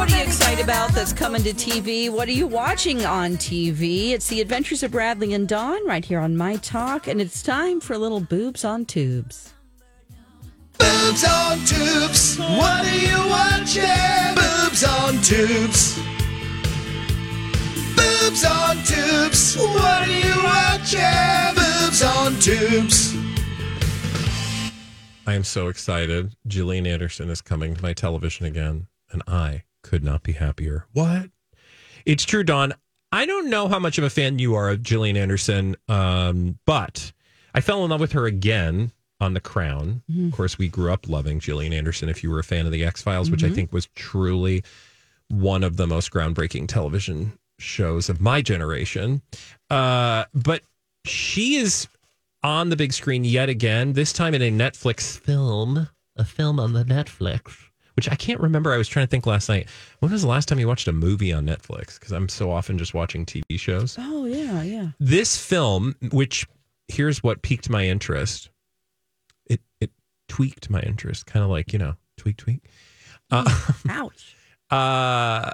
what are you excited about that's coming to TV? What are you watching on TV? It's the Adventures of Bradley and Dawn right here on My Talk, and it's time for little boobs on tubes. Boobs on tubes. What are you watching? Boobs on tubes. Boobs on tubes. What are you watching? Boobs on tubes. I am so excited. Gillian Anderson is coming to my television again, and I could not be happier. What? It's true, Dawn. I don't know how much of a fan you are of Gillian Anderson, um, but I fell in love with her again on The Crown. Of course, we grew up loving Gillian Anderson. If you were a fan of The X Files, which I think was truly one of the most groundbreaking television shows of my generation. Uh, but she is on the big screen yet again, this time in a Netflix film, a film on the Netflix, which I can't remember. I was trying to think last night. When was the last time you watched a movie on Netflix? Because I'm so often just watching TV shows. Oh, yeah, yeah. This film, which here's what piqued my interest, it it tweaked my interest, kind of like you know, tweak tweak. Uh, Ouch. uh,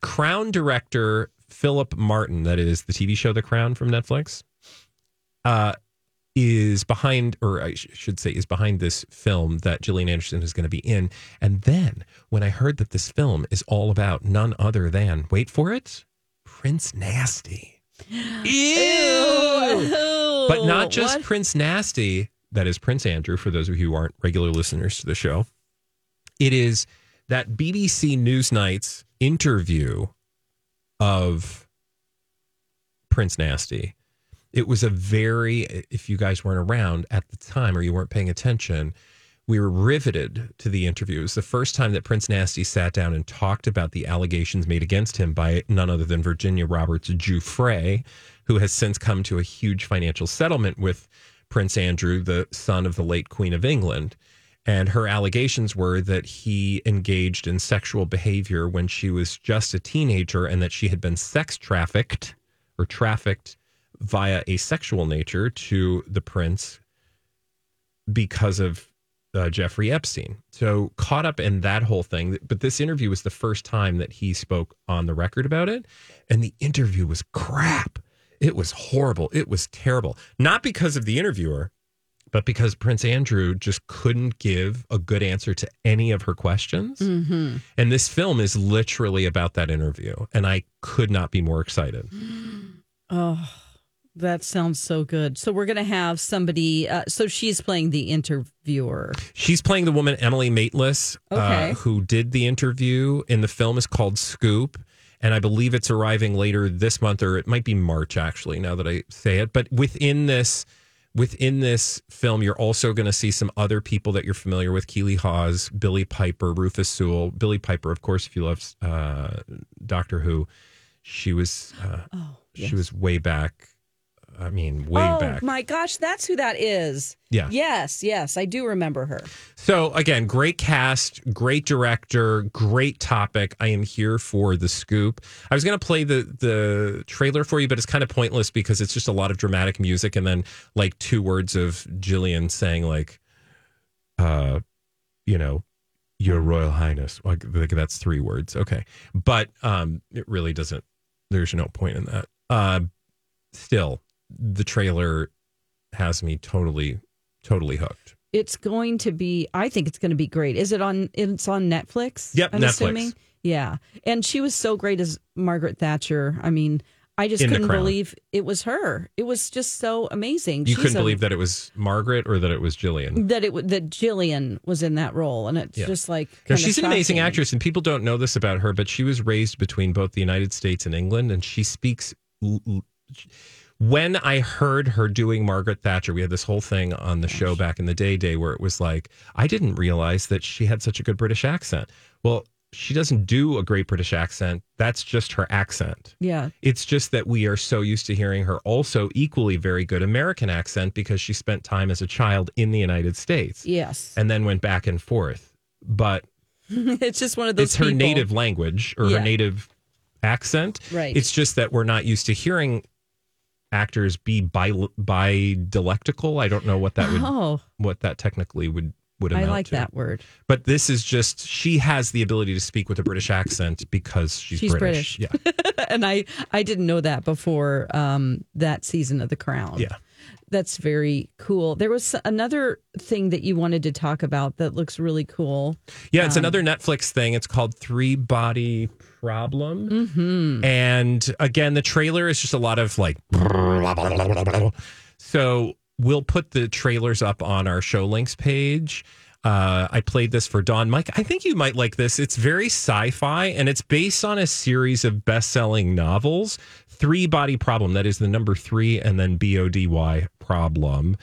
Crown director Philip Martin, that is the TV show The Crown from Netflix, uh, is behind, or I sh- should say, is behind this film that Gillian Anderson is going to be in. And then when I heard that this film is all about none other than, wait for it, Prince Nasty. Ew! But not just What? Prince Nasty, that is Prince Andrew, for those of you who aren't regular listeners to the show. It is that BBC Newsnight's interview of Prince Nasty. It was a very, if you guys weren't around at the time or you weren't paying attention, we were riveted to the interview. It was the first time that Prince Nasty sat down and talked about the allegations made against him by none other than Virginia Roberts Giuffre, who has since come to a huge financial settlement with Prince Andrew, the son of the late Queen of England. And her allegations were that he engaged in sexual behavior when she was just a teenager and that she had been sex trafficked or trafficked via a sexual nature to the prince because of uh, Jeffrey Epstein. So caught up in that whole thing. But this interview was the first time that he spoke on the record about it. And the interview was crap. It was horrible. It was terrible. Not because of the interviewer, but because Prince Andrew just couldn't give a good answer to any of her questions. Mm-hmm. And this film is literally about that interview. And I could not be more excited. Oh, that sounds so good. So we're going to have somebody. Uh, so she's playing the interviewer. She's playing the woman Emily Maitlis, Okay. uh, who did the interview. In the film is called Scoop, and I believe it's arriving later this month, or it might be March actually. Now that I say it, but within this, within this film, you're also going to see some other people that you're familiar with: Keeley Hawes, Billie Piper, Rufus Sewell. Billie Piper, of course, if you love uh, Doctor Who, she was uh, Oh, she was way back. I mean, way back. oh back. my gosh, that's who that is. Yeah. Yes, yes, I do remember her. So again, great cast, great director, great topic. I am here for the scoop. I was going to play the the trailer for you, but it's kind of pointless because it's just a lot of dramatic music and then like two words of Gillian saying like, uh, you know, Your Royal Highness. Like, like that's three words. Okay, but um, it really doesn't. There's no point in that. Uh, still, the trailer has me totally, totally hooked. It's going to be. I think it's going to be great. Is it on? It's on Netflix. Yep, I'm Netflix. assuming. Yeah, and she was so great as Margaret Thatcher. I mean, I just In couldn't believe it was her. It was just so amazing. You She's couldn't a- believe that it was Margaret or that it was Gillian. that it that Gillian was in that role, and it's Yeah. just like she's an amazing actress, and people don't know this about her, but she was raised between both the United States and England, and she speaks. l- l- When I heard her doing Margaret Thatcher, we had this whole thing on the show back in the day, day where it was like, I didn't realize that she had such a good British accent. Well, she doesn't do a great British accent. That's just her accent. Yeah, It's just that we are so used to hearing her also equally very good American accent because she spent time as a child in the United States yes. and then went back and forth. But it's just one of those. it's her people- native language or Yeah. her native accent. Right. It's just that we're not used to hearing actors be bi dialectical. I don't know what that would Oh, what that technically would would amount to. I like to. that word. But this is just she has the ability to speak with a British accent because she's, She's British. British. Yeah. and I I didn't know that before um, that season of The Crown. Yeah. That's very cool. There was another thing that you wanted to talk about that looks really cool. Yeah, Um, it's another Netflix thing. It's called Three Body Problem. Mm-hmm. And again, the trailer is just a lot of like. So we'll put the trailers up on our show links page. Uh, I played this for Dawn. Mike, I think you might like this. It's very sci fi and it's based on a series of best selling novels. Three Body Problem. That is the number three and then B O D Y problem.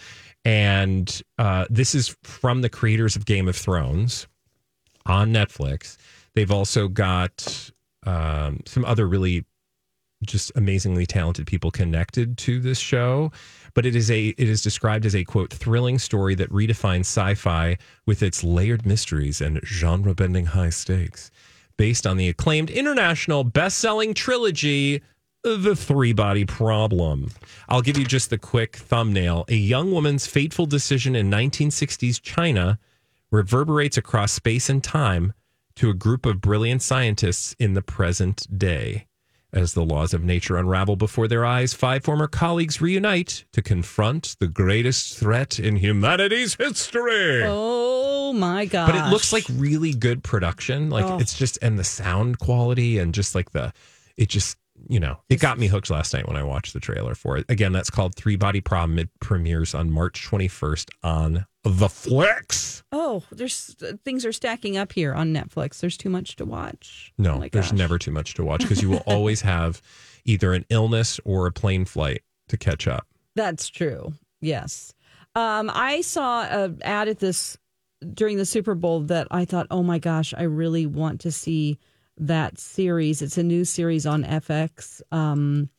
And uh, this is from the creators of Game of Thrones on Netflix. They've also got um, some other really just amazingly talented people connected to this show. But it is a it is described as a quote thrilling story that redefines sci-fi with its layered mysteries and genre-bending high stakes, based on the acclaimed international best-selling trilogy. The Three Body Problem. I'll give you just the quick thumbnail. A young woman's fateful decision in 1960s China reverberates across space and time to a group of brilliant scientists in the present day. As the laws of nature unravel before their eyes, five former colleagues reunite to confront the greatest threat in humanity's history. Oh my god! But it looks like really good production. Like Oh. it's just, and the sound quality and just like the, it just, you know, it got me hooked last night when I watched the trailer for it. Again, that's called Three Body Problem. It premieres on March 21st on the Flicks. oh, there's things are stacking up here on Netflix. There's too much to watch. No, Oh there's never too much to watch because you will always have either an illness or a plane flight to catch up. That's true. Yes. Um, I saw a ad at this during the Super Bowl that I thought, oh my gosh, I really want to see that series. It's a new series on FX. Um,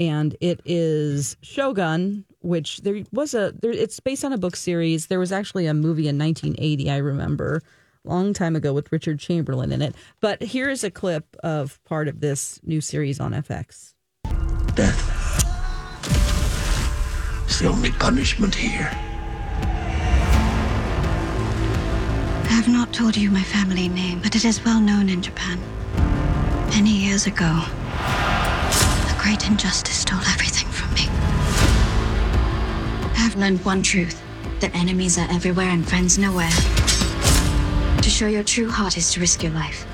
and it is Shogun, which there was a there, it's based on a book series. There was actually a movie in 1980, I remember, long time ago with Richard Chamberlain in it. But here is a clip of part of this new series on FX. Death. It's the only punishment here. I have not told you my family name, but it is well known in Japan. Many years ago, a great injustice stole everything from me. I have learned one truth that enemies are everywhere and friends nowhere. To show your true heart is to risk your life.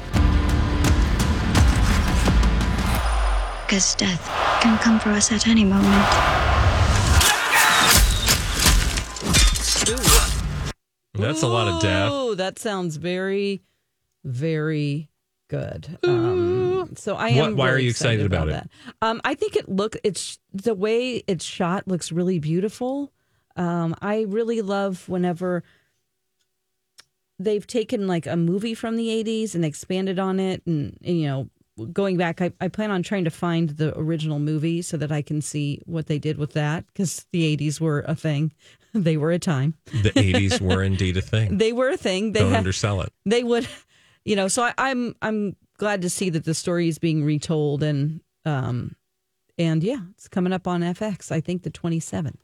Because death can come for us at any moment. That's a lot of death. Oh, that sounds very, very good. Um, so I am. What- why really are you excited about it? that. Um, I think it look. It's the way it's shot looks really beautiful. Um, I really love whenever they've taken like a movie from the 80s and expanded on it and, and, you know going back I, I plan on trying to find the original movie so that i can see what they did with that because the 80s were a thing they were a time The 80s were indeed a thing. they were a thing they Don't had, undersell it. they would you know so I, i'm i'm glad to see that the story is being retold and um and yeah it's coming up on fx i think the 27th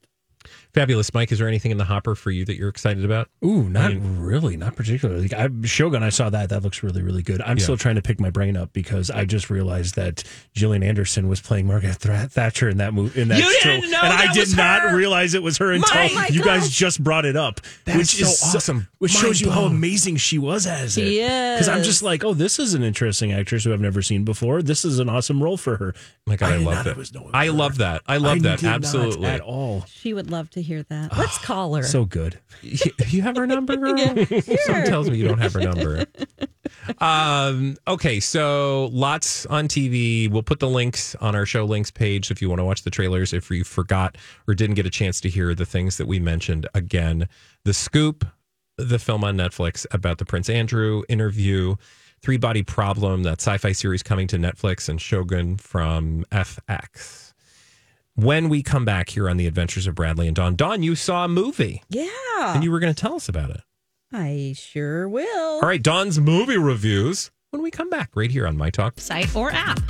Fabulous, Mike. Is there anything in the hopper for you that you're excited about? Ooh, not I mean- really, not particularly. Like, I, Shogun, I saw that. That looks really, really good. I'm Yeah. still trying to pick my brain up because I just realized that Gillian Anderson was playing Margaret Thra- Thatcher in that movie. In that You show, didn't know and I did was not her? realize it was her until My- my you guys gosh. just brought it up. That which is is so awesome. Which Mind shows you how amazing she was as it. She Because I'm just like, oh, this is an interesting actress who I've never seen before. This is an awesome role for her. My God, I, did love that. always know it I love that. I love I that. did not Absolutely. at all. she would love to hear that let's call her So good. You you have her number, girl? Something tells me you don't have her number. Um, okay, so lots on TV. We'll put the links on our show links page if you want to watch the trailers. If you forgot or didn't get a chance to hear the things that we mentioned again, the scoop, the film on Netflix about the Prince Andrew interview, Three Body Problem, that sci-fi series coming to Netflix, and Shogun from FX. When we come back here on the Adventures of Bradley and Don. Dawn, you saw a movie yeah and you were going to tell us about it. i sure will All right, Dawn's movie reviews when we come back right here on My Talk. site or app.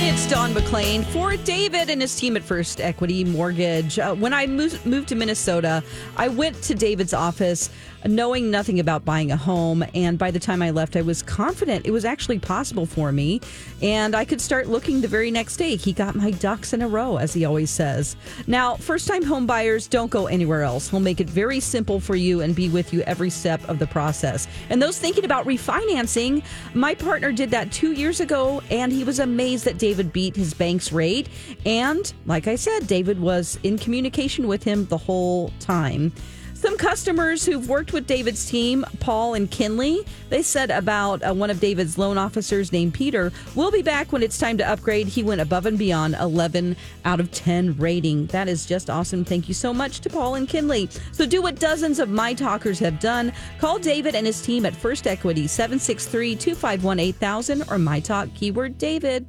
It's Don McClain for David and his team at First Equity Mortgage. Uh, when I moved, moved to Minnesota, I went to David's office knowing nothing about buying a home. And by the time I left, I was confident it was actually possible for me. And I could start looking the very next day. He got my ducks in a row, as he always says. Now, first time home buyers, don't go anywhere else. He'll make it very simple for you and be with you every step of the process. And those thinking about refinancing, my partner did that two years ago, and he was amazed that David beat his bank's rate. And like I said, David was in communication with him the whole time. Some customers who've worked with David's team, Paul and Kinley, they said about uh, one of David's loan officers named Peter, we'll be back when it's time to upgrade. He went above and beyond 11 out of 10 rating. That is just awesome. Thank you so much to Paul and Kinley. So do what dozens of My Talkers have done. Call David and his team at First Equity 763 251 8000 or My Talk keyword David.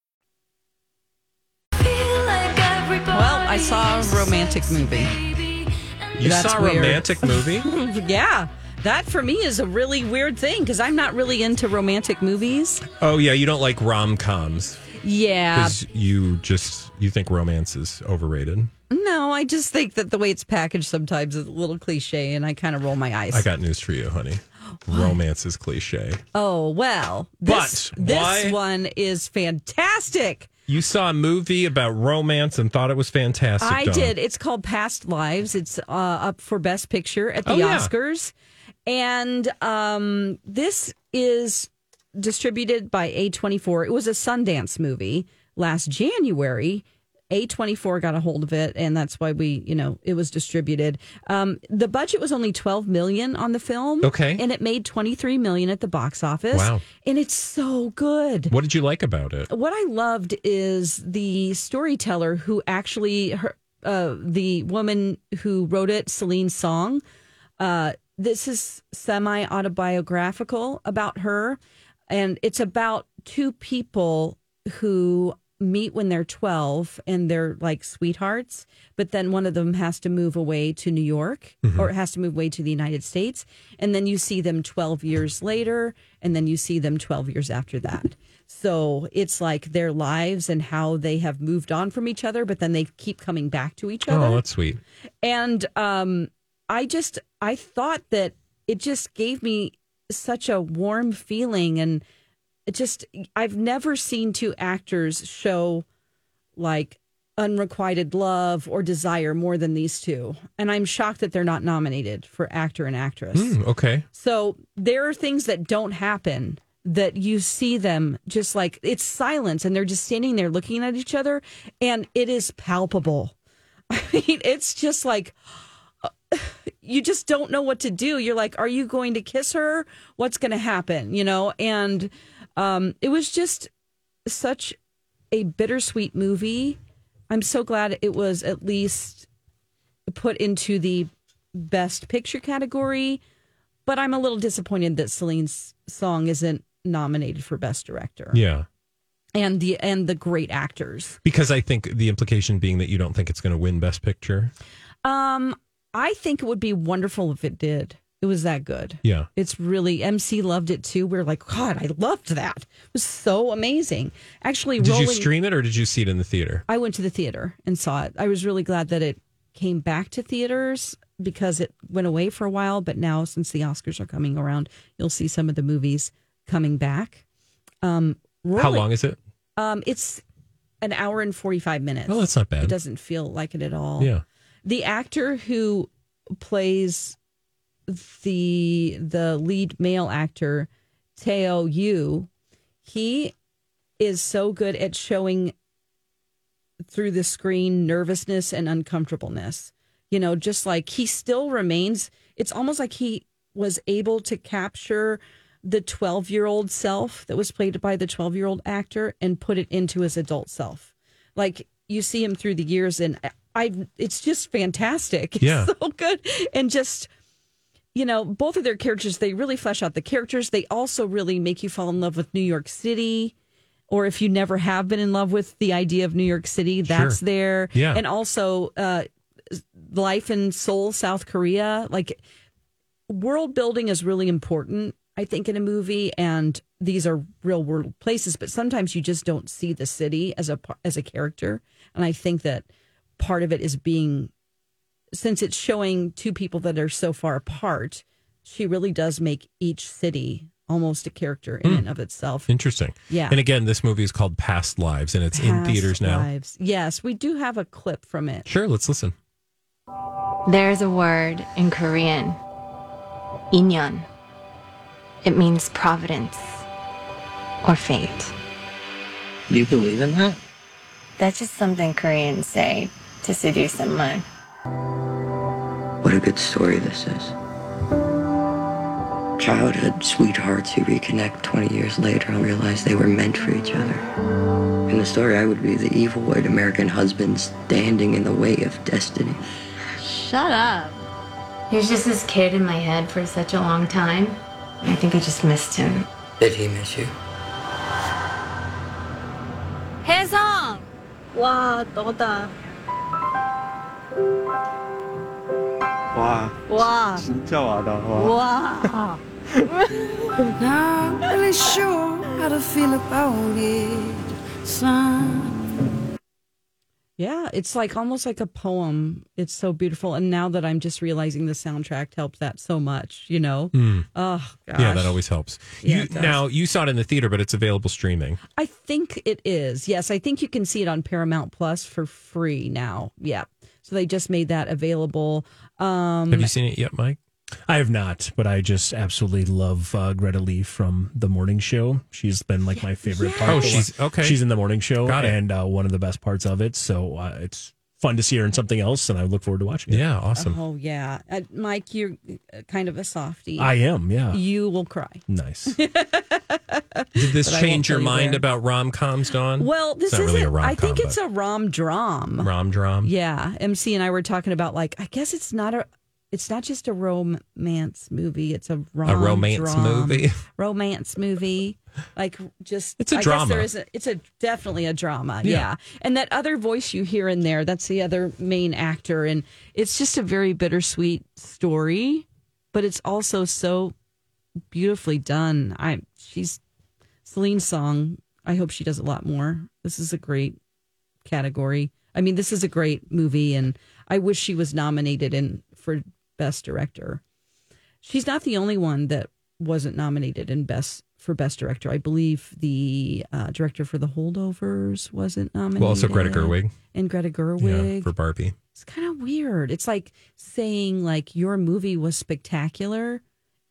Well, I saw a romantic movie. You That's saw a weird. romantic movie? Yeah. That for me is a really weird thing because I'm not really into romantic movies. oh yeah, you don't like rom coms Yeah. because you just you think romance is overrated. No, I just think that the way it's packaged sometimes is a little cliche and I kind of roll my eyes. I got news for you, honey. Romance is cliche. oh, well. This, But this one is fantastic. You saw a movie about romance and thought it was fantastic. I Dawn. did. It's called Past Lives. It's uh, up for Best Picture at the Oh, yeah. Oscars. And um, this is distributed by A24. It was a Sundance movie last January. A24 got a hold of it, and that's why we, you know, it was distributed. Um, the budget was only 12 million on the film. Okay. And it made 23 million at the box office. Wow. And it's so good What did you like about it? what I loved is the storyteller who actually her uh, the woman who wrote it, Celine Song. Uh, this is semi autobiographical about her, and it's about two people who meet when they're 12 and they're like sweethearts but then one of them has to move away to New York or has to move away to the United States and then you see them 12 years later and then you see them 12 years after that. So it's like their lives and how they have moved on from each other but then they keep coming back to each other. Oh, that's sweet. and um i just i thought that it just gave me such a warm feeling and just i've never seen two actors show like unrequited love or desire more than these two and i'm shocked that they're not nominated for actor and actress Hmm, okay. so there are things that don't happen that you see them just like it's silence and they're just standing there looking at each other and it is palpable. I mean, it's just like you just don't know what to do. You're like, are you going to kiss her? What's going to happen? You know, and um, it was just such a bittersweet movie. I'm so glad it was at least put into the best picture category, but I'm a little disappointed that Celine Song isn't nominated for best director. Yeah. And the and the great actors. Because I think the implication being that you don't think it's going to win Best Picture. Um I think it would be wonderful if it did. It was that good. Yeah. It's really MC loved it too. We are like, God, I loved that. It was so amazing. Actually, Did rolling, you stream it or did you see it in the theater? I went to the theater and saw it. I was really glad that it came back to theaters because it went away for a while. But now, since the Oscars are coming around, you'll see some of the movies coming back. Um, How long is it? Um, it's an hour and forty five minutes. Oh, that's not bad. It doesn't feel like it at all. Yeah. the actor who plays the the lead male actor Teo Yoo, he is so good at showing through the screen nervousness and uncomfortableness. You know, just like he still remains. It's almost like he was able to capture the 12 year old self that was played by the 12 year old actor and put it into his adult self. Like you see him through the years, and I, it's just fantastic. It's Yeah. so good. And just, you know, both of their characters, they really flesh out the characters. They also really make you fall in love with New York City. Or if you never have been in love with the idea of New York City, that's Sure. there. Yeah. And also uh, life in Seoul, South Korea. Like world building is really important, I think, in a movie. And these are real world places, but sometimes you just don't see the city as a as a character. And I think that part of it is being, since it's showing two people that are so far apart, she really does make each city almost a character in and hmm. of itself. Interesting. Yeah. And again, this movie is called Past Lives, and it's in theaters now. lives. Yes, we do have a clip from it. Sure, let's listen. There's a word in Korean, inyeon. It means providence or fate. Do you believe in that? That's just something Koreans say to seduce someone. What a good story this is. Childhood sweethearts who reconnect 20 years later and realize they were meant for each other. In the story, I would be the evil white American husband standing in the way of destiny. Shut up. He was just this kid in my head for such a long time. I think I just missed him. Did he miss you? Hae Sung! Wow, Dota. 와 와, 진짜 와다 와. 와. Not really sure how to feel about it, son. Yeah, it's like almost like a poem. It's so beautiful. And now that I'm just realizing the soundtrack helped that so much, you know? Oh, gosh. Yeah, that always helps. Yeah, you, it does. now, you saw it in the theater, but it's available streaming. I think it is. Yes, I think you can see it on Paramount Plus for free now. Yeah. So they just made that available. Um, Have you seen it yet, Mike? I have not, but I just absolutely love uh, Greta Lee from the morning show. She's been like my favorite part. Oh, she's- okay. She's in the morning show, Got it. and uh, one of the best parts of it. So uh, it's fun to see her in something else, and I look forward to watching it. Yeah, awesome. Oh, yeah. Uh, Mike, you're uh, kind of a softie. I am. Yeah, You will cry. nice. Did this But change your mind where. about rom coms, Dawn? Well, this it's not isn't. really a rom I think it's a rom dram. rom dram. Yeah, MC and I were talking about like I guess it's not a it's not just a romance movie, it's a rom A romance movie. Romance movie. Like just It's a I guess drama. there is a, it's a definitely a drama. Yeah. Yeah. And that other voice you hear in there, that's the other main actor and it's just a very bittersweet story, but it's also so beautifully done. I she's Celine Song. I hope she does a lot more. This is a great category. I mean, this is a great movie, and I wish she was nominated in for best director. She's not the only one that wasn't nominated in best for best director. I believe the uh, director for The Holdovers wasn't nominated. Well, also Greta Gerwig. and Greta Yeah, Gerwig. for Barbie. it's kind of weird. It's like saying like your movie was spectacular,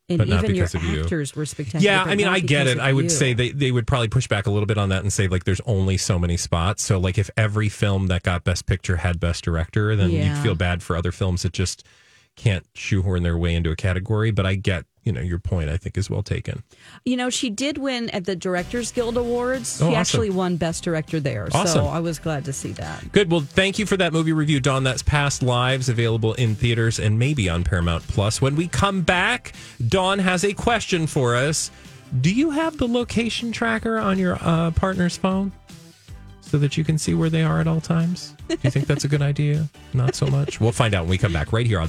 and But even your of you. actors were spectacular. Yeah, I mean, I get it. I would you. say they, they would probably push back a little bit on that and say, like, there's only so many spots. So, like, if every film that got Best Picture had Best Director, then you'd feel bad for other films that just can't shoehorn their way into a category. But I get, you know, your point, I think, is well taken. You know, she did win at the Directors Guild Awards. She Oh, awesome. actually won Best Director there. Awesome. So I was glad to see that. Good. Well, thank you for that movie review, Dawn. That's Past Lives, available in theaters and maybe on Paramount Plus. When we come back, Dawn has a question for us. Do you have the location tracker on your uh, partner's phone so that you can see where they are at all times? Do you think that's a good idea? Not so much. We'll find out when we come back right here on.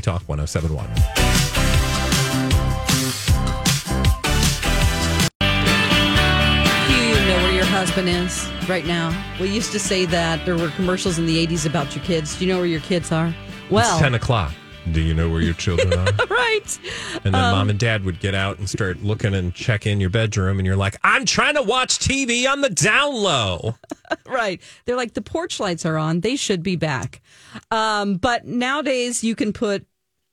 Talk 1071. You know where your husband is right now? We used to say that there were commercials in the 80s about your kids. Do you know where your kids are? Well, it's 10 o'clock. Do you know where your children are? right. And then Um, mom and dad would get out and start looking and check in your bedroom, and you're like, I'm trying to watch TV on the down low. right. They're like the porch lights are on. They should be back. Um, but nowadays you can put.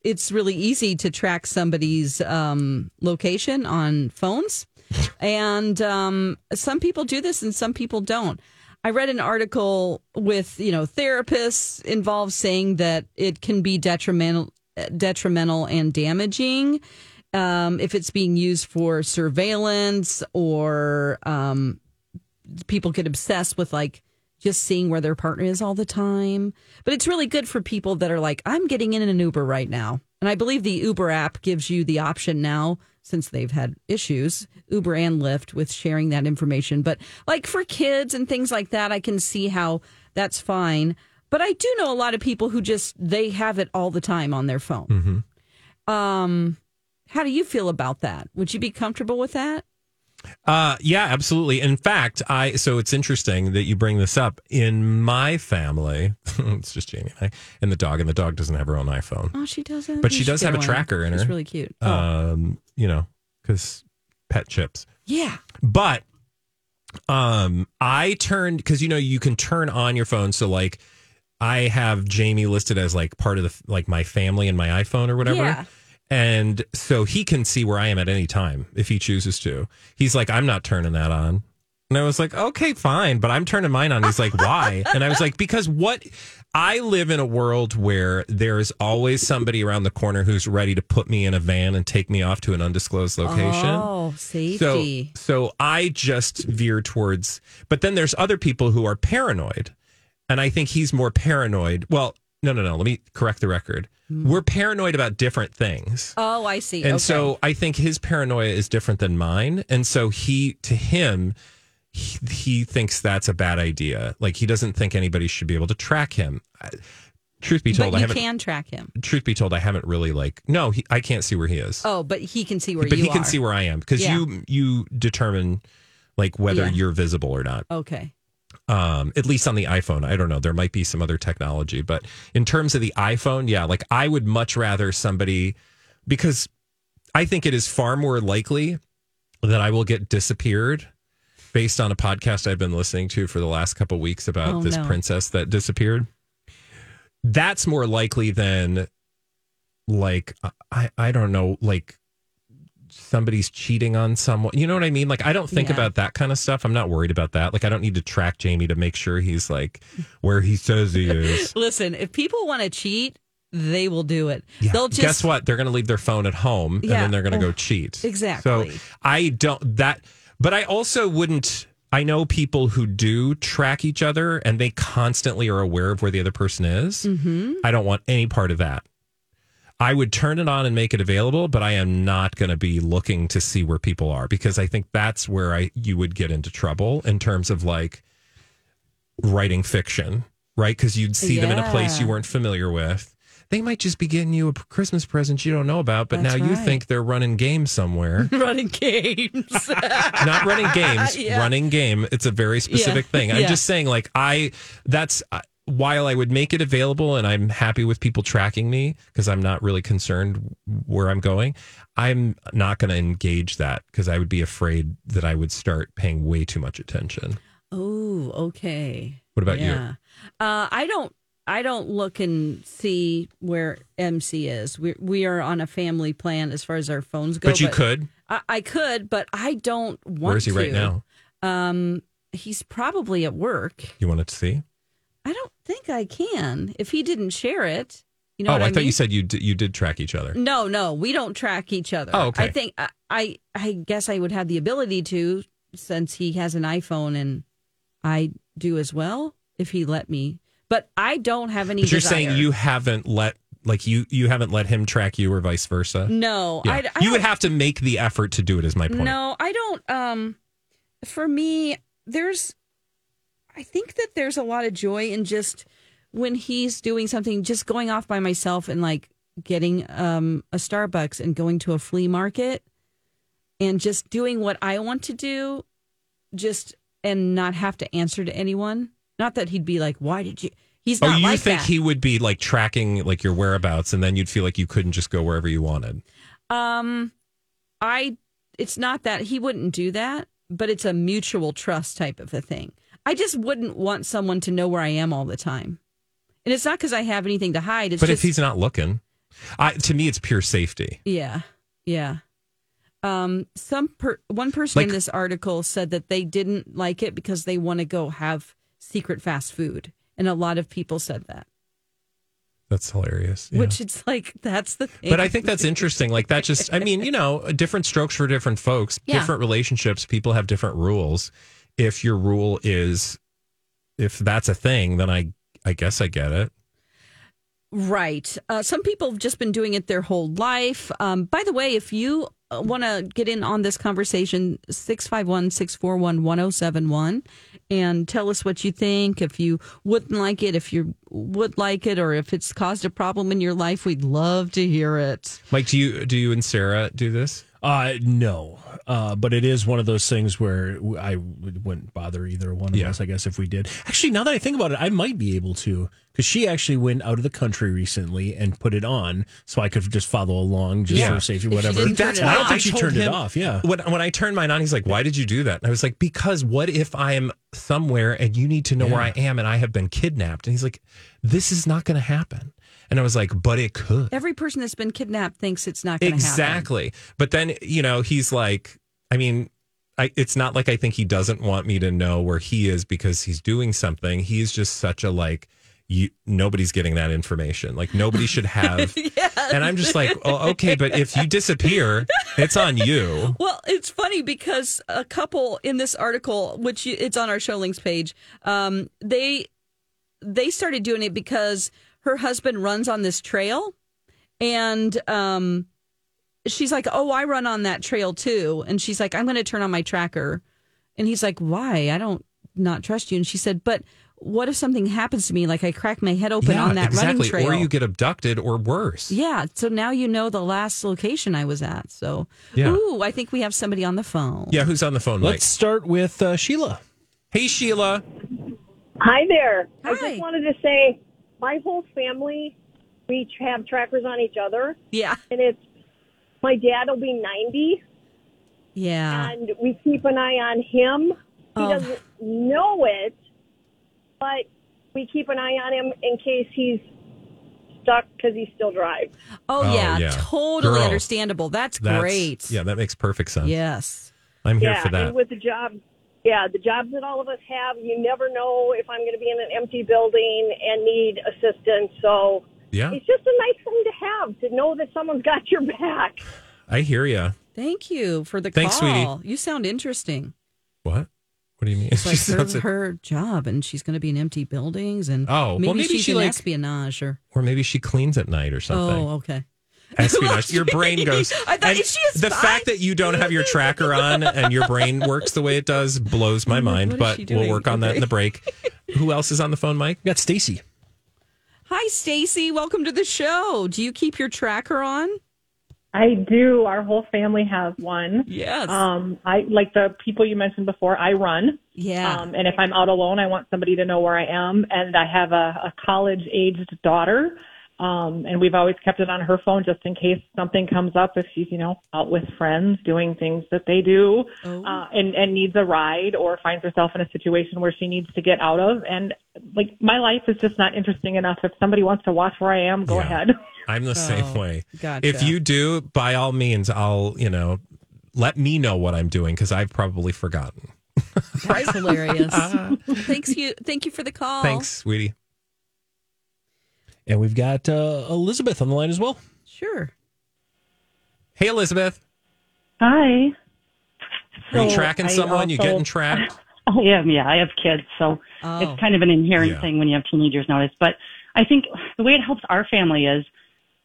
It's really easy to track somebody's um, location on phones, and um, some people do this and some people don't. I read an article with you know therapists involved saying that it can be detrimental, detrimental and damaging um, if it's being used for surveillance or um, people get obsessed with like just seeing where their partner is all the time. But it's really good for people that are like, I'm getting in an Uber right now. And I believe the Uber app gives you the option now, since they've had issues, Uber and Lyft, with sharing that information. But like for kids and things like that, I can see how that's fine. But I do know a lot of people who just they have it all the time on their phone. Mm-hmm. Um, how do you feel about that? Would you be comfortable with that? Uh, yeah, absolutely. In fact, I so it's interesting that you bring this up. In my family, it's just Jamie and I, and the dog, and the dog doesn't have her own iPhone. Oh, she doesn't. But You she does have a tracker in her. She's really cute. Oh. Um, you know, because pet chips. Yeah. But um, I turned because you know you can turn on your phone. So like, I have Jamie listed as like part of the like my family and my iPhone or whatever. Yeah. And so he can see where I am at any time if he chooses to. He's like, I'm not turning that on. And I was like, okay, fine, but I'm turning mine on. He's like, why? and I was like, because what I live in a world where there's always somebody around the corner who's ready to put me in a van and take me off to an undisclosed location. Oh, safety. So, so I just veer towards, but then there's other people who are paranoid. And I think he's more paranoid. Well, no, no, no. Let me correct the record. Hmm. We're paranoid about different things. oh, I see. And okay. so I think his paranoia is different than mine. And so he, to him, he, he thinks that's a bad idea. Like he doesn't think anybody should be able to track him. Truth be told, I haven't. can track him. Truth be told, I haven't really like. No, he, I can't see where he is Oh, but he can see where but he can see where I am because Yeah. you you determine like whether Yeah. you're visible or not. Okay. Um, at least on the iPhone, I don't know. There might be some other technology, but in terms of the iPhone, yeah, like I would much rather somebody because I think it is far more likely that I will get disappeared based on a podcast I've been listening to for the last couple weeks about Oh, this no. princess that disappeared. That's more likely than like I I don't know like somebody's cheating on someone. You know what I mean? Like I don't think Yeah. about that kind of stuff. I'm not worried about that. Like I don't need to track Jamie to make sure he's like where he says he is. Listen, if people want to cheat, they will do it. Yeah. They'll just Guess what? They're going to leave their phone at home and then they're going to Oh, go cheat. exactly. So I don't that, but I also wouldn't. I know people who do track each other and they constantly are aware of where the other person is. Mhm. I don't want any part of that. I would turn it on and make it available, but I am not going to be looking to see where people are because I think that's where I you would get into trouble in terms of like writing fiction, right? Because you'd see them in a place you weren't familiar with. They might just be getting you a Christmas present you don't know about, but That's now you right. think they're running games somewhere. running games. Not running games, Yeah. running game. It's a very specific Yeah. thing. I'm just saying, like, I, that's, while I would make it available and I'm happy with people tracking me because I'm not really concerned where I'm going, I'm not going to engage that because I would be afraid that I would start paying way too much attention. Oh, okay. What about you? Uh, I don't. I don't look and see where MC is. We we are on a family plan as far as our phones go. But you could. I, I could, but I don't want. Where is he right to. now? Um, he's probably at work. You wanted to see? I don't think I can if he didn't share it. You know oh, what I, I, thought mean? you said you did, you did track each other. No, no, we don't track each other. Oh, okay. I think I, I, I guess I would have the ability to, since he has an iPhone and I do as well, if he let me. But I don't have any. But you're desire. saying you haven't let like you you haven't let him track you or vice versa. No, Yeah. I, I you would have to make the effort to do it. Is my point. No, I don't. Um, for me, there's, I think that there's a lot of joy in just when he's doing something, just going off by myself and like getting um a Starbucks and going to a flea market and just doing what I want to do, just and not have to answer to anyone. Not that he'd be like, "Why did you?" He's not. Oh, you like think that. he would be like tracking like your whereabouts, and then you'd feel like you couldn't just go wherever you wanted. Um, I it's not that he wouldn't do that, but it's a mutual trust type of a thing. I just wouldn't want someone to know where I am all the time, and it's not because I have anything to hide. It's but just if he's not looking, I, to me, it's pure safety. yeah, yeah. Um, some per, one person in this article said that they didn't like it because they want to go have secret fast food, and a lot of people said that. That's hilarious. Yeah. Which it's like that's the thing. But I think that's interesting. Like that just I mean, you know, different strokes for different folks, Yeah. different relationships, people have different rules. If your rule is if that's a thing, then I I guess I get it. Right. Uh, some people have just been doing it their whole life. Um, by the way, if you want to get in on this conversation, 651 641 1071 and tell us what you think. If you wouldn't like it, if you would like it, or if it's caused a problem in your life, we'd love to hear it. Mike, do you do you and Sarah do this? Uh, no. Uh, but it is one of those things where I wouldn't bother either one of Yeah. us, I guess, if we did. Actually, now that I think about it, I might be able to because she actually went out of the country recently and put it on so I could just follow along just Yeah. for safety, If whatever. didn't I don't off. think she told turned it off. Yeah. When when I turned mine on, he's like, "Why did you do that?" And I was like, "Because what if I am somewhere and you need to know where I am and I have been kidnapped?" And he's like, "This is not going to happen." And I was like, "But it could." Every person that's been kidnapped thinks it's not going to happen. Exactly. But then, you know, he's like, I mean, I, it's not like I think he doesn't want me to know where he is because he's doing something. He's just such a like, you, nobody's getting that information. Like nobody should have. And I'm just like, oh, okay, but if you disappear, it's on you. Well, it's funny because a couple in this article, which it's on our show links page, um, they they started doing it because her husband runs on this trail, and um, she's like, "Oh, I run on that trail too," and she's like, "I'm going to turn on my tracker," and he's like, "Why? I don't not trust you." And she said, "But." What if something happens to me, like I crack my head open on that running trail? Or you get abducted or worse. Yeah, so now you know the last location I was at. So, Yeah. ooh, I think we have somebody on the phone. Yeah, who's on the phone, Mike? Let's start with uh, Sheila. Hey, Sheila. Hi there. Hi. I just wanted to say my whole family, we have trackers on each other. Yeah. And it's my dad will be 90, Yeah. and we keep an eye on him. He Oh. doesn't know it, but we keep an eye on him in case he's stuck because he still drives. Oh, Oh, yeah, yeah. totally Girl. understandable. That's, That's- great. Yeah, that makes perfect sense. Yes. I'm here yeah, for that. and with the job, yeah, the jobs that all of us have, you never know if I'm going to be in an empty building and need assistance. So yeah, it's just a nice thing to have to know that someone's got your back. I hear you. Thank you for the Thanks, call. sweetie. You sound interesting. What? What do you mean? It's like She her, like- her job, and she's going to be in empty buildings, and Oh, well, maybe, maybe she's she, in like- espionage or or maybe she cleans at night or something. oh, okay. Espionage. Your brain goes. I thought, is she a the fact that you don't have your tracker on and your brain works the way it does blows my mind. But we'll work on that in the break. Who else is on the phone, Mike? We got Stacy. Hi, Stacy. Welcome to the show. Do you keep your tracker on? I do. Our whole family has one. Yes. Um, I like the people you mentioned before. I run. Yeah. Um, and if I'm out alone, I want somebody to know where I am. And I have a, a college aged daughter. Um, and we've always kept it on her phone just in case something comes up if she's, you know, out with friends doing things that they do, Oh. uh, and, and needs a ride or finds herself in a situation where she needs to get out of. And like my life is just not interesting enough. If somebody wants to watch where I am, go Yeah. ahead. I'm the same way. gotcha. If you do, by all means, I'll you know let me know what I'm doing because I've probably forgotten. That's hilarious. Thanks you. Thank you for the call. Thanks, sweetie. And we've got uh, Elizabeth on the line as well. Sure. Hey, Elizabeth. Hi. Are you So tracking I someone? you also- getting tracked? I am, yeah. I have kids, so Oh. it's kind of an inherent Yeah. thing when you have teenagers nowadays. But I think the way it helps our family is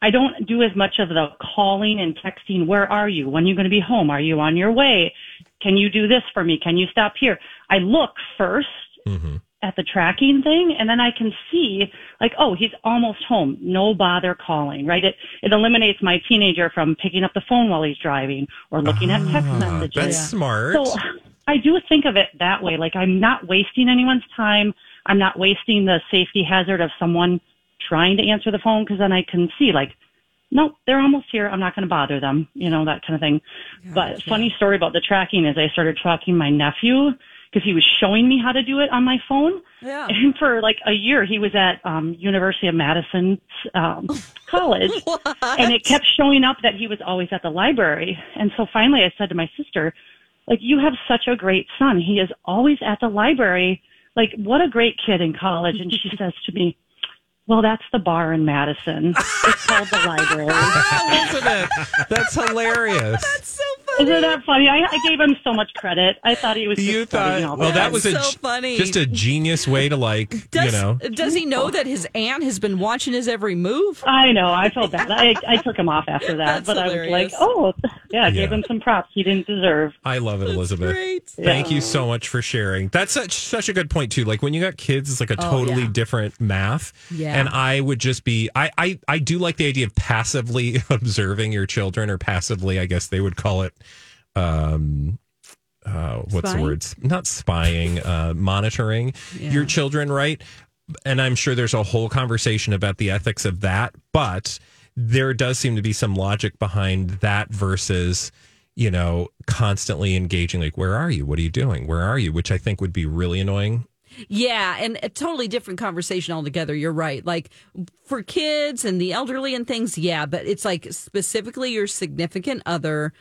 I don't do as much of the calling and texting. Where are you? When are you going to be home? Are you on your way? Can you do this for me? Can you stop here? I look 1st Mm-hmm. At the tracking thing and then I can see like, oh, he's almost home. No bother calling, right? It, it eliminates my teenager from picking up the phone while he's driving or looking at text Ah, messages. that's smart. So I do think of it that way. Like I'm not wasting anyone's time. I'm not wasting the safety hazard of someone trying to answer the phone because then I can see like, nope, they're almost here. I'm not going to bother them, you know, that kind of thing. But funny story about the tracking is I started tracking my nephew because he was showing me how to do it on my phone. Yeah. And for like a year, he was at um, University of Madison um, College, and it kept showing up that he was always at the library. And so finally, I said to my sister, "Like you have such a great son. He is always at the library. Like what a great kid in college." And she says to me. Well, that's the bar in Madison. It's called the library. Isn't it? That's hilarious. That's so funny. Isn't that funny? I, I gave him so much credit. I thought he was. You just studying thought, all well, the that time. was a, so funny. just a genius way to like, Does, you know. does he know that his aunt has been watching his every move? I know. I felt bad. I I took him off after that, That's but I was like, oh, yeah, I gave Yeah. him some props he didn't deserve. I love it, Elizabeth. great. Thank you so much for sharing. That's such such a good point too. Like when you got kids, it's like a Oh, totally yeah. different math. Yeah. And I would just be I, I I do like the idea of passively observing your children or passively, I guess they would call it um uh what's Spying? the words? Not spying, uh monitoring your children, right? And I'm sure there's a whole conversation about the ethics of that, but there does seem to be some logic behind that versus you know, constantly engaging, like, where are you? What are you doing? Where are you? Which I think would be really annoying. Yeah, and a totally different conversation altogether. You're right. Like for kids and the elderly and things, yeah, but it's like specifically your significant other,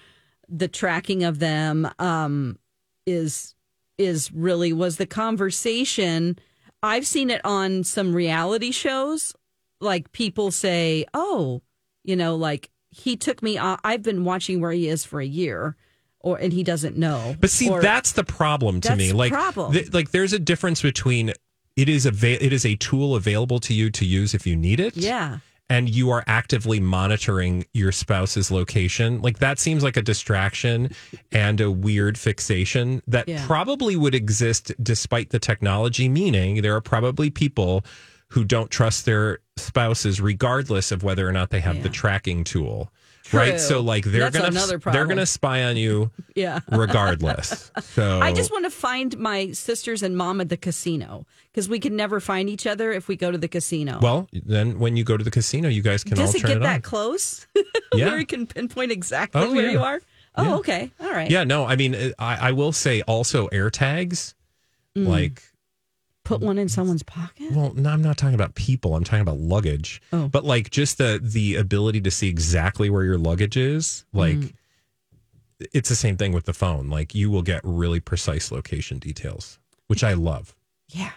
the tracking of them um is is really was the conversation. I've seen it on some reality shows like people say, "Oh, you know, like he took me off. I've been watching where he is for a year." Or and he doesn't know. But see, Or- that's the problem to me. Like, problem. th- like there's a difference between it is a it is a tool available to you to use if you need it. Yeah. And you are actively monitoring your spouse's location. Like that seems like a distraction and a weird fixation that Yeah. probably would exist despite the technology. Meaning, there are probably people who don't trust their spouses, regardless of whether or not they have the tracking tool. True. Right. So, like, they're That's gonna they're gonna spy on you Yeah. regardless. So I just want to find my sisters and mom at the casino because we can never find each other if we go to the casino. Well, then when you go to the casino, you guys can all Does it turn get it that on. close? Yeah. Where you can pinpoint exactly Oh, where yeah. you are? Oh, Yeah. okay. All right. Yeah, no, I mean, I, I will say also air tags, Mm. like, Put one in someone's pocket? well, no, I'm not talking about people. I'm talking about luggage. Oh. But like just the the ability to see exactly where your luggage is, like, Mm. it's the same thing with the phone. Like, you will get really precise location details, which I love. Yeah.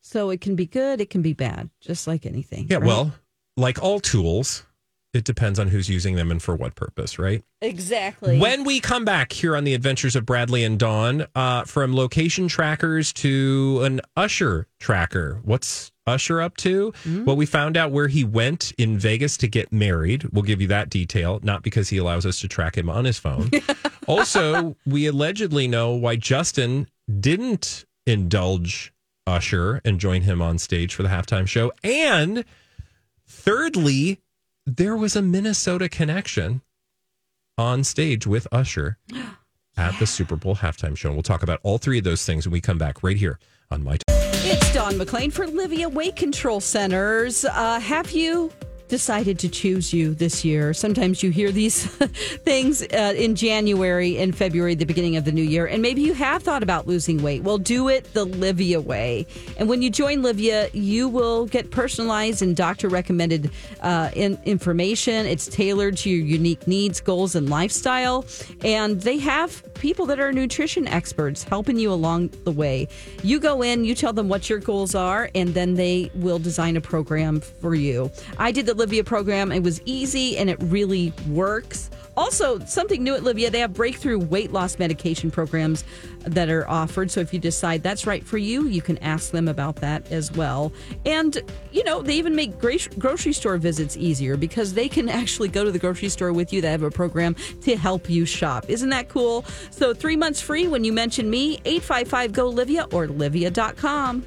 So it can be good, it can be bad, just like anything. Yeah, right? well, like all tools, it depends on who's using them and for what purpose, right? Exactly. When we come back here on the Adventures of Bradley and Dawn, uh, from location trackers to an Usher tracker, what's Usher up to? Well, we found out where he went in Vegas to get married. We'll give you that detail, not because he allows us to track him on his phone. also, we allegedly know why Justin didn't indulge Usher and join him on stage for the halftime show. And thirdly, there was a Minnesota connection on stage with Usher at the Super Bowl halftime show. And we'll talk about all three of those things when we come back right here on My It's Dawn McLean for Livia Weight Control Centers. Uh, have you decided to choose you this year. Sometimes you hear these things uh, in January and February, the beginning of the new year, and maybe you have thought about losing weight. Well, do it the Livia way. And when you join Livia, you will get personalized and doctor recommended uh, in, information. It's tailored to your unique needs, goals, and lifestyle. And they have people that are nutrition experts helping you along the way. You go in, you tell them what your goals are, and then they will design a program for you. I did the Livia program. It was easy and it really works. Also, something new at Livia, they have breakthrough weight loss medication programs that are offered. So if you decide that's right for you, you can ask them about that as well. And, you know, they even make grocery store visits easier because they can actually go to the grocery store with you. They have a program to help you shop. Isn't that cool? So three months free when you mention me, 855 GO Livia or Livia.com.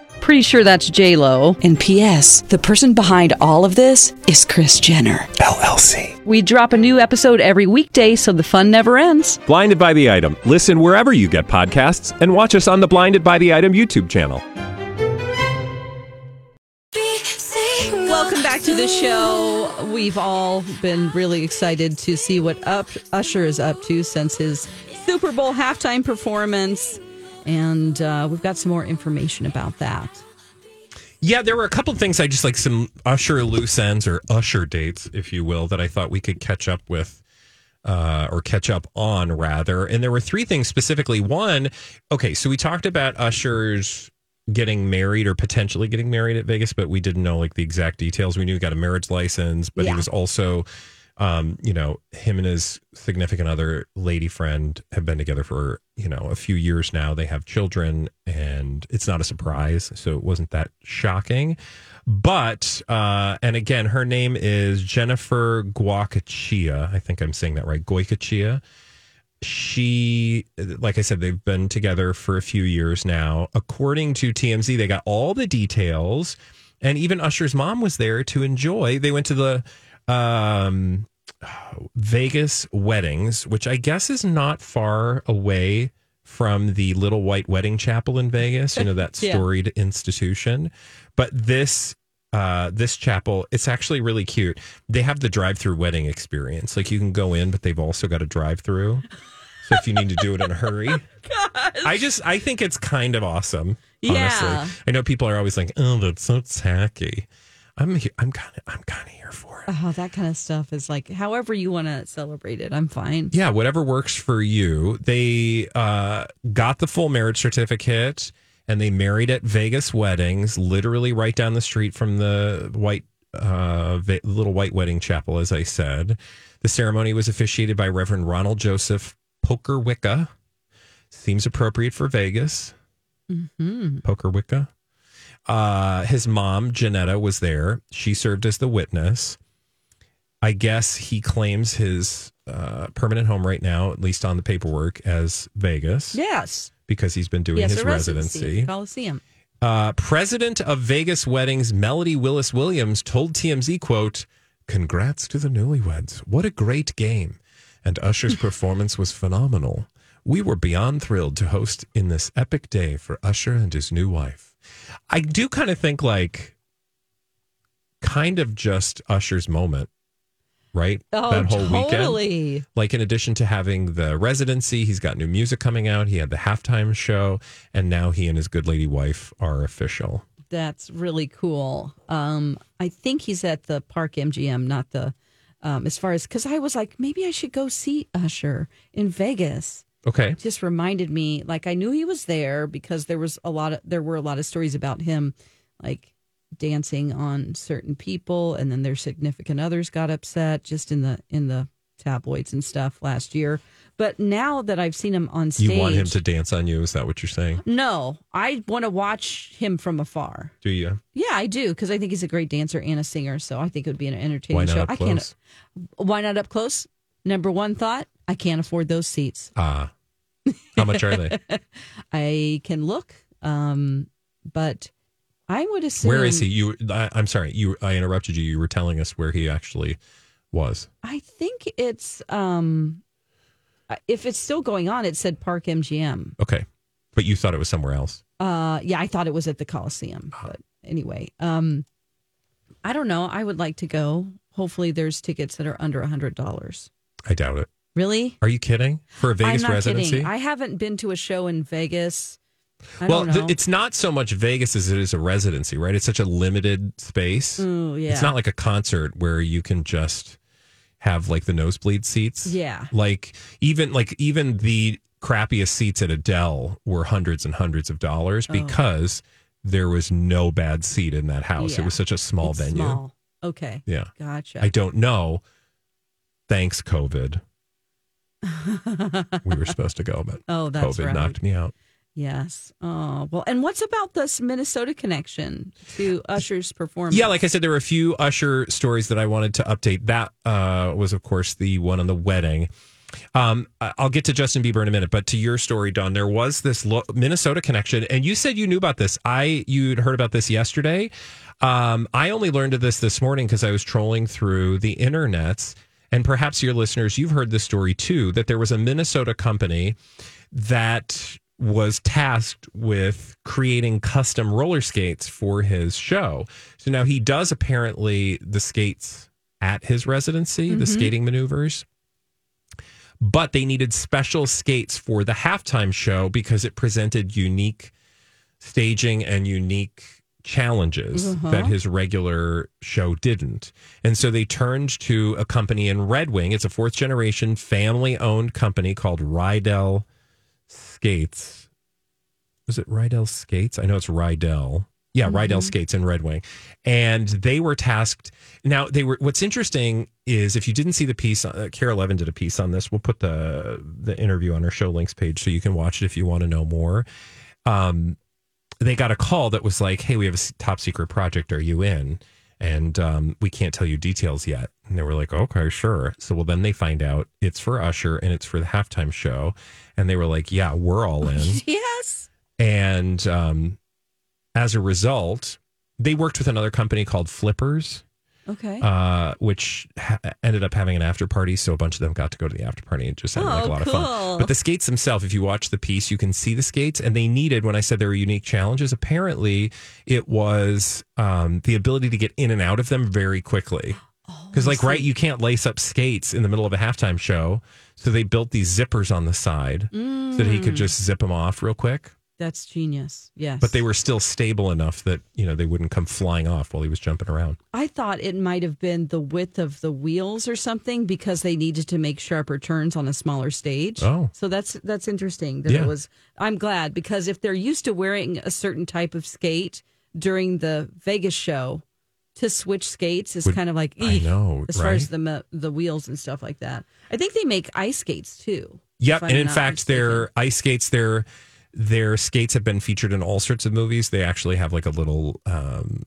Pretty sure that's J Lo. And P.S. The person behind all of this is Kris Jenner LLC. We drop a new episode every weekday, so the fun never ends. Blinded by the item. Listen wherever you get podcasts, and watch us on the Blinded by the Item YouTube channel. Welcome back to the show. We've all been really excited to see what up Usher is up to since his Super Bowl halftime performance, and uh, we've got some more information about that. Yeah, there were a couple of things I just like some Usher loose ends or Usher dates, if you will, that I thought we could catch up with uh, or catch up on rather. And there were three things specifically. One, okay, so we talked about Usher's getting married or potentially getting married at Vegas, but we didn't know like the exact details. We knew he got a marriage license, but he was also, um, you know, him and his significant other lady friend have been together for, you know, a few years now. They have children and it's not a surprise. So it wasn't that shocking. But, uh, and again, her name is Jennifer Goicoechea. I think I'm saying that right. Goicoechea she like i said they've been together for a few years now according to tmz they got all the details and even usher's mom was there to enjoy they went to the um vegas weddings which i guess is not far away from the little white wedding chapel in vegas you know that Yeah. storied institution. But this uh this chapel it's actually really cute. They have the drive-through wedding experience. Like you can go in but they've also got a drive-through. So if you need to do it in a hurry. I just i think it's kind of awesome honestly. Yeah. i know people are always like oh that's so tacky i'm i'm kind of i'm kind of here for it Oh, that kind of stuff is like however you want to celebrate it. I'm fine. yeah whatever works for you they uh got the full marriage certificate and they married at vegas weddings literally right down the street from the white uh little white wedding chapel as i said the ceremony was officiated by reverend ronald joseph poker wicca seems appropriate for vegas Mm-hmm. poker wicca uh his mom jonnetta was there she served as the witness i guess he claims his uh permanent home right now at least on the paperwork as vegas Yes. because he's been doing yes, his residency Coliseum. uh, president of Vegas Weddings, Melody Willis Williams, told TMZ, quote, Congrats to the newlyweds. What a great game. And Usher's performance was phenomenal. We were beyond thrilled to host in this epic day for Usher and his new wife. I do kind of think like kind of just Usher's moment, right? Oh, that whole weekend. totally. Like in addition to having the residency, he's got new music coming out. He had the halftime show, and now he and his good lady wife are official. That's really cool. Um, I think he's at the Park MGM, not the. Um, as far as because I was like, maybe I should go see Usher in Vegas. Okay. Just reminded me, like I knew he was there because there was a lot of there were a lot of stories about him, like dancing on certain people, and then their significant others got upset just in the in the tabloids and stuff last year. But now that I've seen him on stage, You want him to dance on you? Is that what you're saying? No, I want to watch him from afar. Do you? Yeah, I do because I think he's a great dancer and a singer. So I think it would be an entertaining Why show. I can't. Why not up close? Number one thought: I can't afford those seats. Ah. How much are they? I can look, um, but I would assume. Where is he? You, I, I'm sorry, you. I interrupted you. You were telling us where he actually was. I think it's um, if it's still going on, it said Park MGM. Okay, but you thought it was somewhere else. Uh, yeah, I thought it was at the Coliseum, but anyway, um, I don't know. I would like to go. Hopefully, there's tickets that are under a hundred dollars. I doubt it. Really? Are you kidding? For a Vegas I'm not residency? kidding. I haven't been to a show in Vegas. I well, don't know. th- it's not so much Vegas as it is a residency, right? It's such a limited space. Ooh, yeah. It's not like a concert where you can just have like the nosebleed seats. Yeah. Like even like even the crappiest seats at Adele were hundreds and hundreds of dollars Oh. because there was no bad seat in that house. It was such a small It's venue. small. Okay. Yeah. Gotcha. I don't know. Thanks, COVID. We were supposed to go, but Oh, that's COVID right. knocked me out. Yes. Oh well. And what's about this Minnesota connection to Usher's performance? Yeah, like I said, there were a few Usher stories that I wanted to update. That uh, was, of course, the one on the wedding. Um, I'll get to Justin Bieber in a minute, but to your story, Dawn, there was this lo- Minnesota connection, and you said you knew about this. I you'd heard about this yesterday. Um, I only learned of this this morning because I was trolling through the internets, and perhaps your listeners, you've heard this story too. That there was a Minnesota company that was tasked with creating custom roller skates for his show. So now he does apparently the skates at his residency, the Mhm. skating maneuvers. But they needed special skates for the halftime show because it presented unique staging and unique challenges Uh-huh. that his regular show didn't. And so they turned to a company in Red Wing. It's a fourth generation family owned company called Riedell Skates. Was it Riedell Skates? I know it's Riedell. Yeah, Riedell Skates in Red Wing. And they were tasked. Now, they were, what's interesting is if you didn't see the piece, uh, Kara Levin did a piece on this. We'll put the, the interview on our show links page so you can watch it if you want to know more. Um, they got a call that was like, "Hey, we have a top secret project. Are you in?" And um, we can't tell you details yet. And they were like, "Okay, sure." So well, then they find out it's for Usher and it's for the halftime show, and they were like, "Yeah, we're all in." yes. and um, as a result, they worked with another company called Flippers Okay. uh, which ha- ended up having an after party. So a bunch of them got to go to the after party and just sounded like a Oh, lot of fun. But the skates themselves, if you watch the piece, you can see the skates, and they needed. When I said there were unique challenges, apparently it was um, the ability to get in and out of them very quickly. Oh, Because, like, right, you can't lace up skates in the middle of a halftime show. So they built these zippers on the side so that he could Mm. just zip them off real quick. That's genius. Yes. But they were still stable enough that, you know, they wouldn't come flying off while he was jumping around. I thought it might have been the width of the wheels or something because they needed to make sharper turns on a smaller stage. Oh. So that's that's interesting that Yeah. it was I'm glad because if they're used to wearing a certain type of skate during the Vegas show, to switch skates is Would- kind of like I know, as far as the the wheels and stuff like that. I think they make ice skates too. Yep, if I'm and in fact, their ice skates, their their skates have been featured in all sorts of movies. They actually have like a little, um,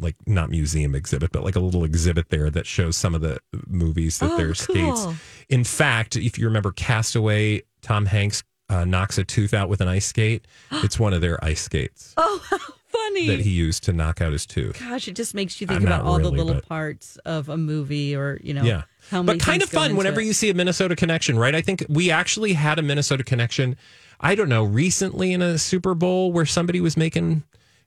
like not museum exhibit, but like a little exhibit there that shows some of the movies that Oh, their cool. skates. In fact, if you remember Castaway, Tom Hanks uh, knocks a tooth out with an ice skate. It's one of their ice skates Oh, how funny. that he used to knock out his tooth. Gosh, it just makes you think I'm about all the little but- parts of a movie or, you know, yeah. But kind of fun whenever it. you see a Minnesota connection, right? I think we actually had a Minnesota connection, I don't know, recently in a Super Bowl where somebody was making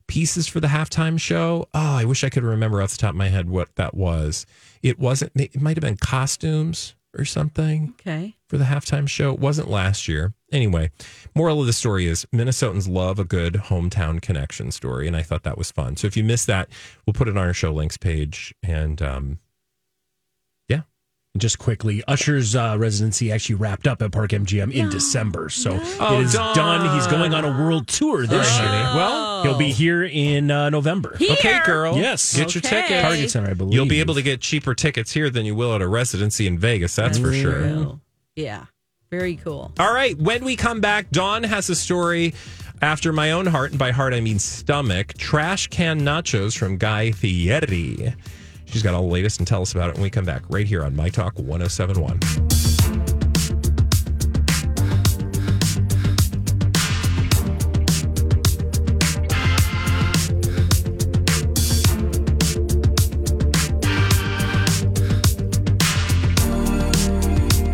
pieces for the halftime show. Oh, I wish I could remember off the top of my head what that was. It wasn't, it might have been costumes or something Okay. for the halftime show. It wasn't last year. Anyway, moral of the story is Minnesotans love a good hometown connection story, and I thought that was fun. So if you missed that, we'll put it on our show links page. And um, Just quickly, Usher's uh, residency actually wrapped up at Park MGM in December, so Oh, it is darn. done. He's going on a world tour this Sorry, year. Well, he'll be here in uh, November. Okay, girl. Yes, Get your Okay. ticket. Target Center, I believe. You'll be able to get cheaper tickets here than you will at a residency in Vegas. That's for sure. Yeah. Very cool. All right. When we come back, Dawn has a story after my own heart, and by heart I mean stomach. Trash can nachos from Guy Fieri. She's got all the latest and tell us about it when we come back right here on My Talk 1071.